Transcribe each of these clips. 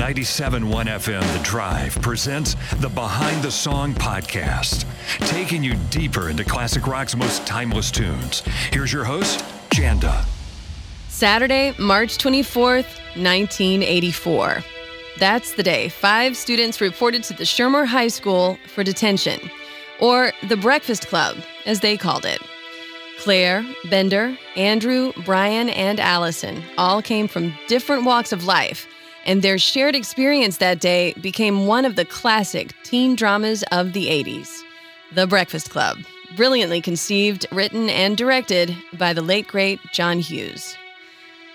97.1 FM The Drive presents the Behind the Song podcast, taking you deeper into classic rock's most timeless tunes. Here's your host, Janda. Saturday, March 24th, 1984. That's the day five students reported to the Shermer High School for detention, or the Breakfast Club, as they called it. Claire, Bender, Andrew, Brian, and Allison all came from different walks of life, and their shared experience that day became one of the classic teen dramas of the 80s The Breakfast Club, brilliantly conceived, written, and directed by the late great John Hughes.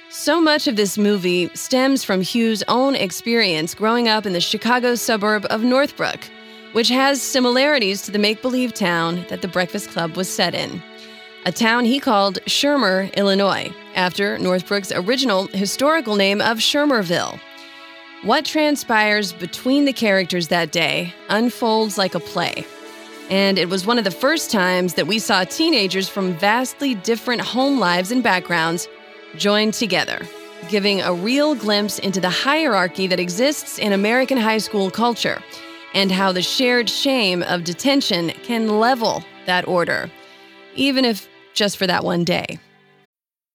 So much of this movie stems from Hughes' own experience growing up in the Chicago suburb of Northbrook, which has similarities to the make believe town that The Breakfast Club was set in a town he called Shermer, Illinois, after Northbrook's original historical name of Shermerville. What transpires between the characters that day unfolds like a play. And it was one of the first times that we saw teenagers from vastly different home lives and backgrounds joined together, giving a real glimpse into the hierarchy that exists in American high school culture and how the shared shame of detention can level that order, even if just for that one day.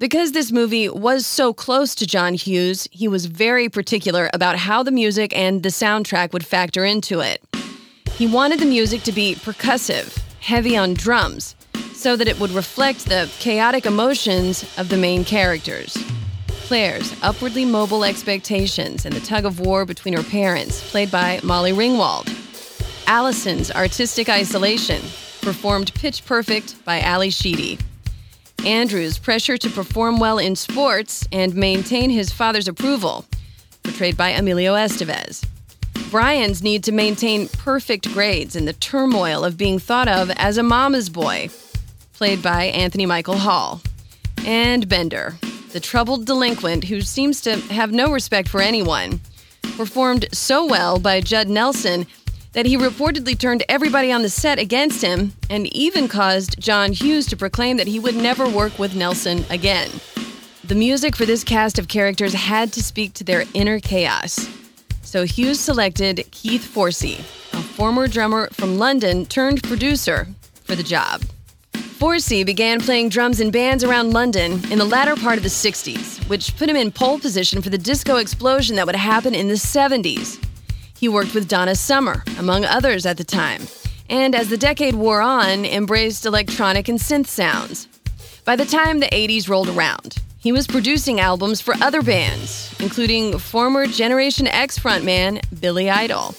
Because this movie was so close to John Hughes, he was very particular about how the music and the soundtrack would factor into it. He wanted the music to be percussive, heavy on drums, so that it would reflect the chaotic emotions of the main characters. Claire's upwardly mobile expectations and the tug of war between her parents, played by Molly Ringwald. Allison's artistic isolation, performed pitch perfect by Ally Sheedy. Andrew's pressure to perform well in sports and maintain his father's approval, portrayed by Emilio Estevez. Brian's need to maintain perfect grades in the turmoil of being thought of as a mama's boy, played by Anthony Michael Hall. And Bender, the troubled delinquent who seems to have no respect for anyone, performed so well by Judd Nelson that he reportedly turned everybody on the set against him and even caused John Hughes to proclaim that he would never work with Nelson again. The music for this cast of characters had to speak to their inner chaos. So Hughes selected Keith Forsey, a former drummer from London turned producer, for the job. Forsey began playing drums in bands around London in the latter part of the 60s, which put him in pole position for the disco explosion that would happen in the 70s. He worked with Donna Summer, among others at the time, and as the decade wore on, embraced electronic and synth sounds. By the time the 80s rolled around, he was producing albums for other bands, including former Generation X frontman Billy Idol.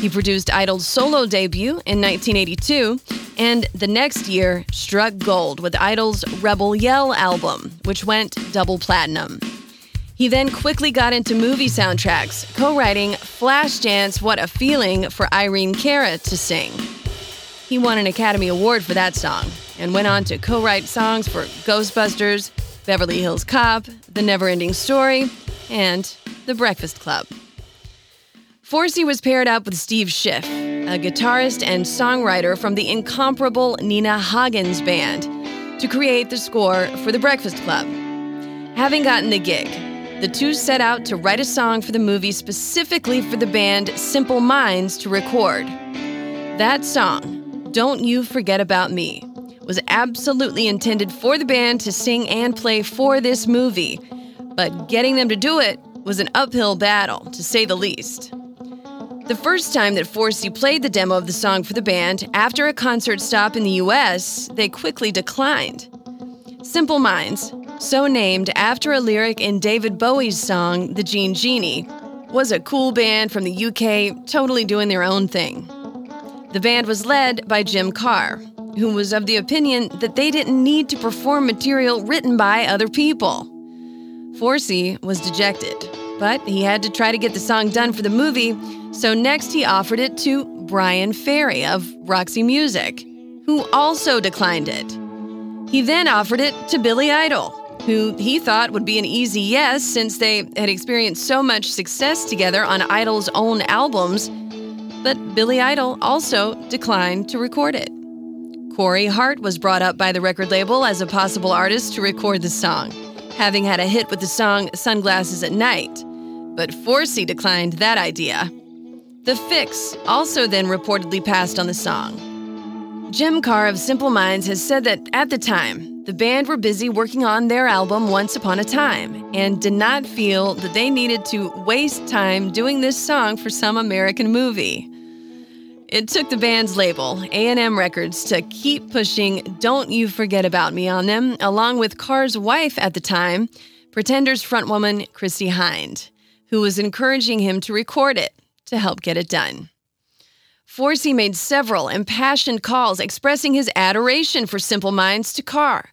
He produced Idol's solo debut in 1982, and the next year struck gold with Idol's Rebel Yell album, which went double platinum. He then quickly got into movie soundtracks, co writing Flashdance What a Feeling for Irene Cara to sing. He won an Academy Award for that song and went on to co write songs for Ghostbusters, Beverly Hills Cop, The Neverending Story, and The Breakfast Club. Forsey was paired up with Steve Schiff, a guitarist and songwriter from the incomparable Nina Hagen's band, to create the score for The Breakfast Club. Having gotten the gig, the two set out to write a song for the movie specifically for the band Simple Minds to record. That song, Don't You Forget About Me, was absolutely intended for the band to sing and play for this movie, but getting them to do it was an uphill battle, to say the least. The first time that Forsey played the demo of the song for the band after a concert stop in the US, they quickly declined. Simple Minds, so named after a lyric in David Bowie's song, The Jean Genie, was a cool band from the UK totally doing their own thing. The band was led by Jim Kerr, who was of the opinion that they didn't need to perform material written by other people. Forsey was dejected, But he had to try to get the song done for the movie, so next he offered it to Bryan Ferry of Roxy Music, who also declined it. He then offered it to Billy Idol, who he thought would be an easy yes since they had experienced so much success together on Idol's own albums. But Billy Idol also declined to record it. Corey Hart was brought up by the record label as a possible artist to record the song, having had a hit with the song Sunglasses at Night. But Forsey declined that idea. The Fixx also then reportedly passed on the song. Jim Kerr of Simple Minds has said that at the time, the band were busy working on their album Once Upon a Time and did not feel that they needed to waste time doing this song for some American movie. It took the band's label, A&M Records, to keep pushing Don't You Forget About Me on them, along with Kerr's wife at the time, Pretenders frontwoman Chrissie Hynde, who was encouraging him to record it to help get it done. Forsey made several impassioned calls expressing his adoration for Simple Minds to Kerr.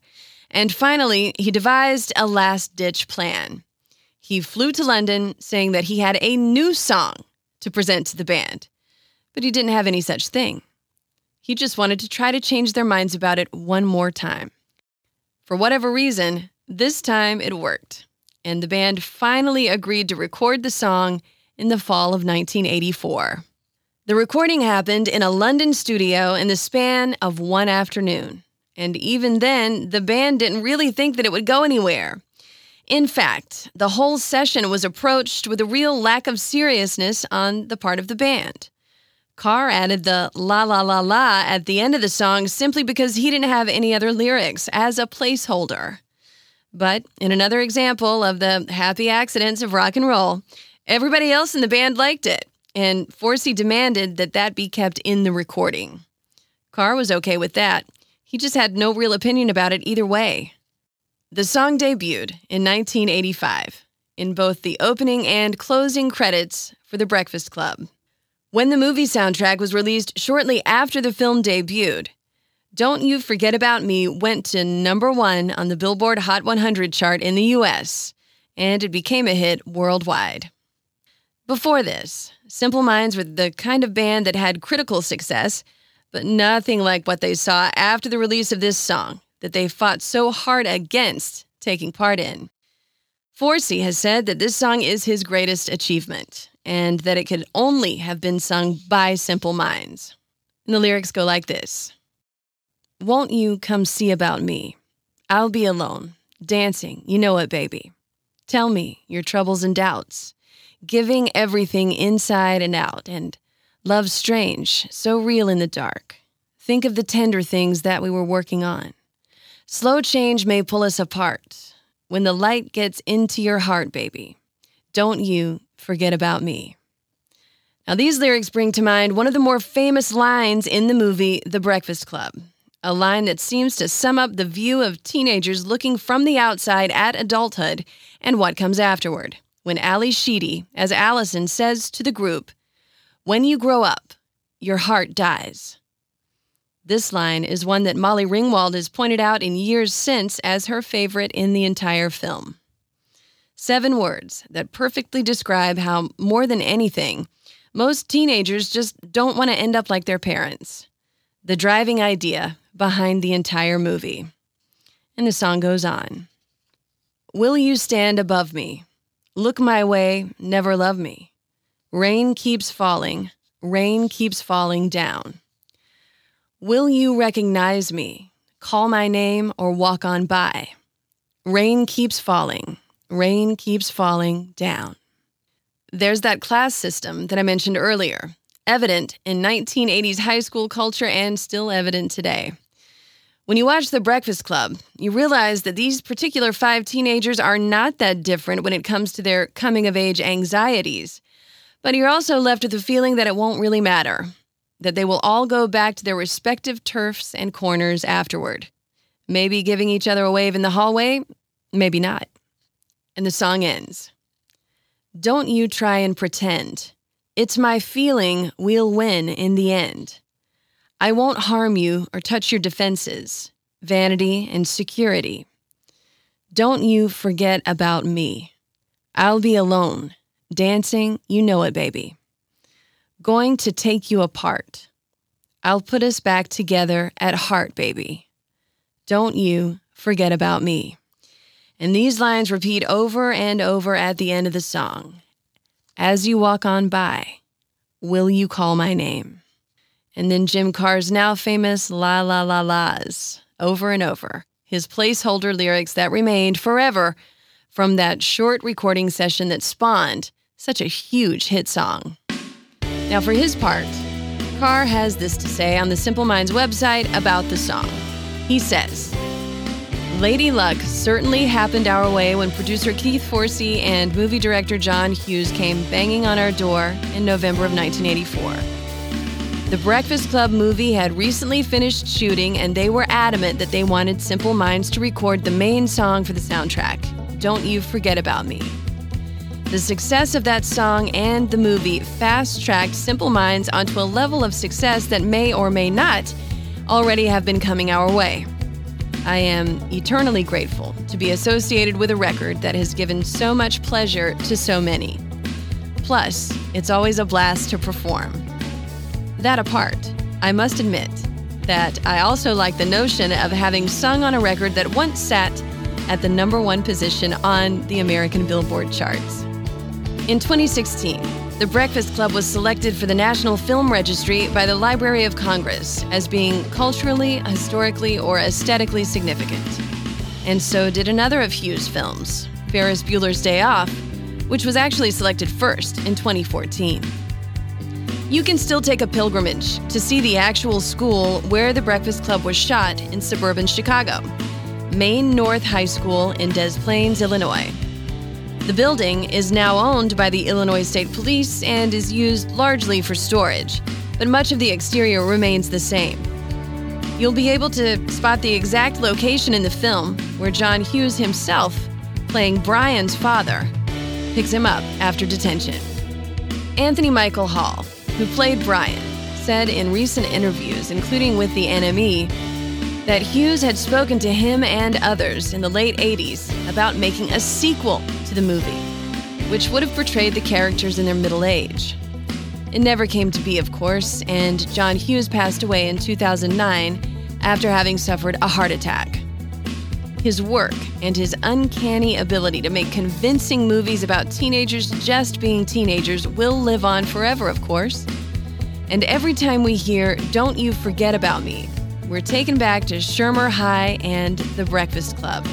And finally, he devised a last ditch plan. He flew to London saying that he had a new song to present to the band, but he didn't have any such thing. He just wanted to try to change their minds about it one more time. For whatever reason, this time it worked, and the band finally agreed to record the song in the fall of 1984. The recording happened in a London studio in the span of one afternoon. And even then, the band didn't really think that it would go anywhere. In fact, the whole session was approached with a real lack of seriousness on the part of the band. Kerr added the la la la la at the end of the song simply because he didn't have any other lyrics as a placeholder. But in another example of the happy accidents of rock and roll, everybody else in the band liked it, and Forsey demanded that that be kept in the recording. Kerr was okay with that. He just had no real opinion about it either way. The song debuted in 1985 in both the opening and closing credits for The Breakfast Club. When the movie soundtrack was released shortly after the film debuted, Don't You Forget About Me went to number one on the Billboard Hot 100 chart in the US, and it became a hit worldwide. Before this, Simple Minds were the kind of band that had critical success but nothing like what they saw after the release of this song that they fought so hard against taking part in. Forsey has said that this song is his greatest achievement and that it could only have been sung by Simple Minds. And the lyrics go like this Won't you come see about me? I'll be alone, dancing, you know it, baby. Tell me your troubles and doubts, giving everything inside and out, and Love strange, so real in the dark. Think of the tender things that we were working on. Slow change may pull us apart. When the light gets into your heart, baby, don't you forget about me. Now, these lyrics bring to mind one of the more famous lines in the movie The Breakfast Club, a line that seems to sum up the view of teenagers looking from the outside at adulthood and what comes afterward. When Ally Sheedy, as Allison, says to the group, when you grow up, your heart dies. This line is one that Molly Ringwald has pointed out in years since as her favorite in the entire film. Seven words that perfectly describe how, more than anything, most teenagers just don't want to end up like their parents. The driving idea behind the entire movie. And the song goes on Will you stand above me? Look my way, never love me. Rain keeps falling, rain keeps falling down. Will you recognize me? Call my name or walk on by. Rain keeps falling, rain keeps falling down. There's that class system that I mentioned earlier, evident in 1980s high school culture and still evident today. When you watch The Breakfast Club, you realize that these particular five teenagers are not that different when it comes to their coming of age anxieties. But you're also left with the feeling that it won't really matter, that they will all go back to their respective turfs and corners afterward. Maybe giving each other a wave in the hallway, maybe not. And the song ends Don't you try and pretend. It's my feeling we'll win in the end. I won't harm you or touch your defenses, vanity and security. Don't you forget about me. I'll be alone, dancing, you know it, baby. Going to take you apart. I'll put us back together at heart, baby. Don't you forget about me. And these lines repeat over and over at the end of the song. As you walk on by, will you call my name? And then Jim Kerr's now famous La La La La's over and over, his placeholder lyrics that remained forever from that short recording session that spawned such a huge hit song. Now, for his part, Kerr has this to say on the Simple Minds website about the song. He says, Lady Luck certainly happened our way when producer Keith Forsey and movie director John Hughes came banging on our door in November of 1984. The Breakfast Club movie had recently finished shooting, and they were adamant that they wanted Simple Minds to record the main song for the soundtrack Don't You Forget About Me. The success of that song and the movie fast tracked Simple Minds onto a level of success that may or may not already have been coming our way. I am eternally grateful to be associated with a record that has given so much pleasure to so many. Plus, it's always a blast to perform. That apart, I must admit that I also like the notion of having sung on a record that once sat at the number one position on the American Billboard charts. In 2016, the Breakfast Club was selected for the National Film Registry by the Library of Congress as being culturally, historically, or aesthetically significant. And so did another of Hughes' films, Ferris Bueller's Day Off, which was actually selected first in 2014. You can still take a pilgrimage to see the actual school where the Breakfast Club was shot in suburban Chicago, Maine North High School in Des Plaines, Illinois. The building is now owned by the Illinois State Police and is used largely for storage, but much of the exterior remains the same. You'll be able to spot the exact location in the film where John Hughes himself, playing Brian's father, picks him up after detention. Anthony Michael Hall, who played Brian, said in recent interviews, including with the NME, that Hughes had spoken to him and others in the late 80s about making a sequel to the movie, which would have portrayed the characters in their middle age. It never came to be, of course, and John Hughes passed away in 2009 after having suffered a heart attack. His work and his uncanny ability to make convincing movies about teenagers just being teenagers will live on forever, of course. And every time we hear, Don't You Forget About Me, we're taken back to Shermer High and the Breakfast Club.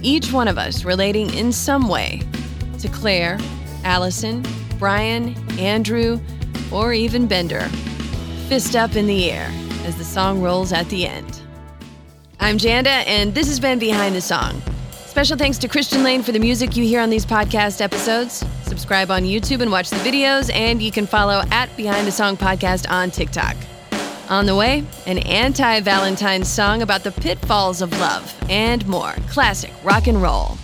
Each one of us relating in some way to Claire, Allison, Brian, Andrew, or even Bender. Fist up in the air as the song rolls at the end. I'm Janda, and this has been Behind the Song. Special thanks to Christian Lane for the music you hear on these podcast episodes. Subscribe on YouTube and watch the videos, and you can follow at Behind the Song Podcast on TikTok. On the way, an anti Valentine's song about the pitfalls of love and more classic rock and roll.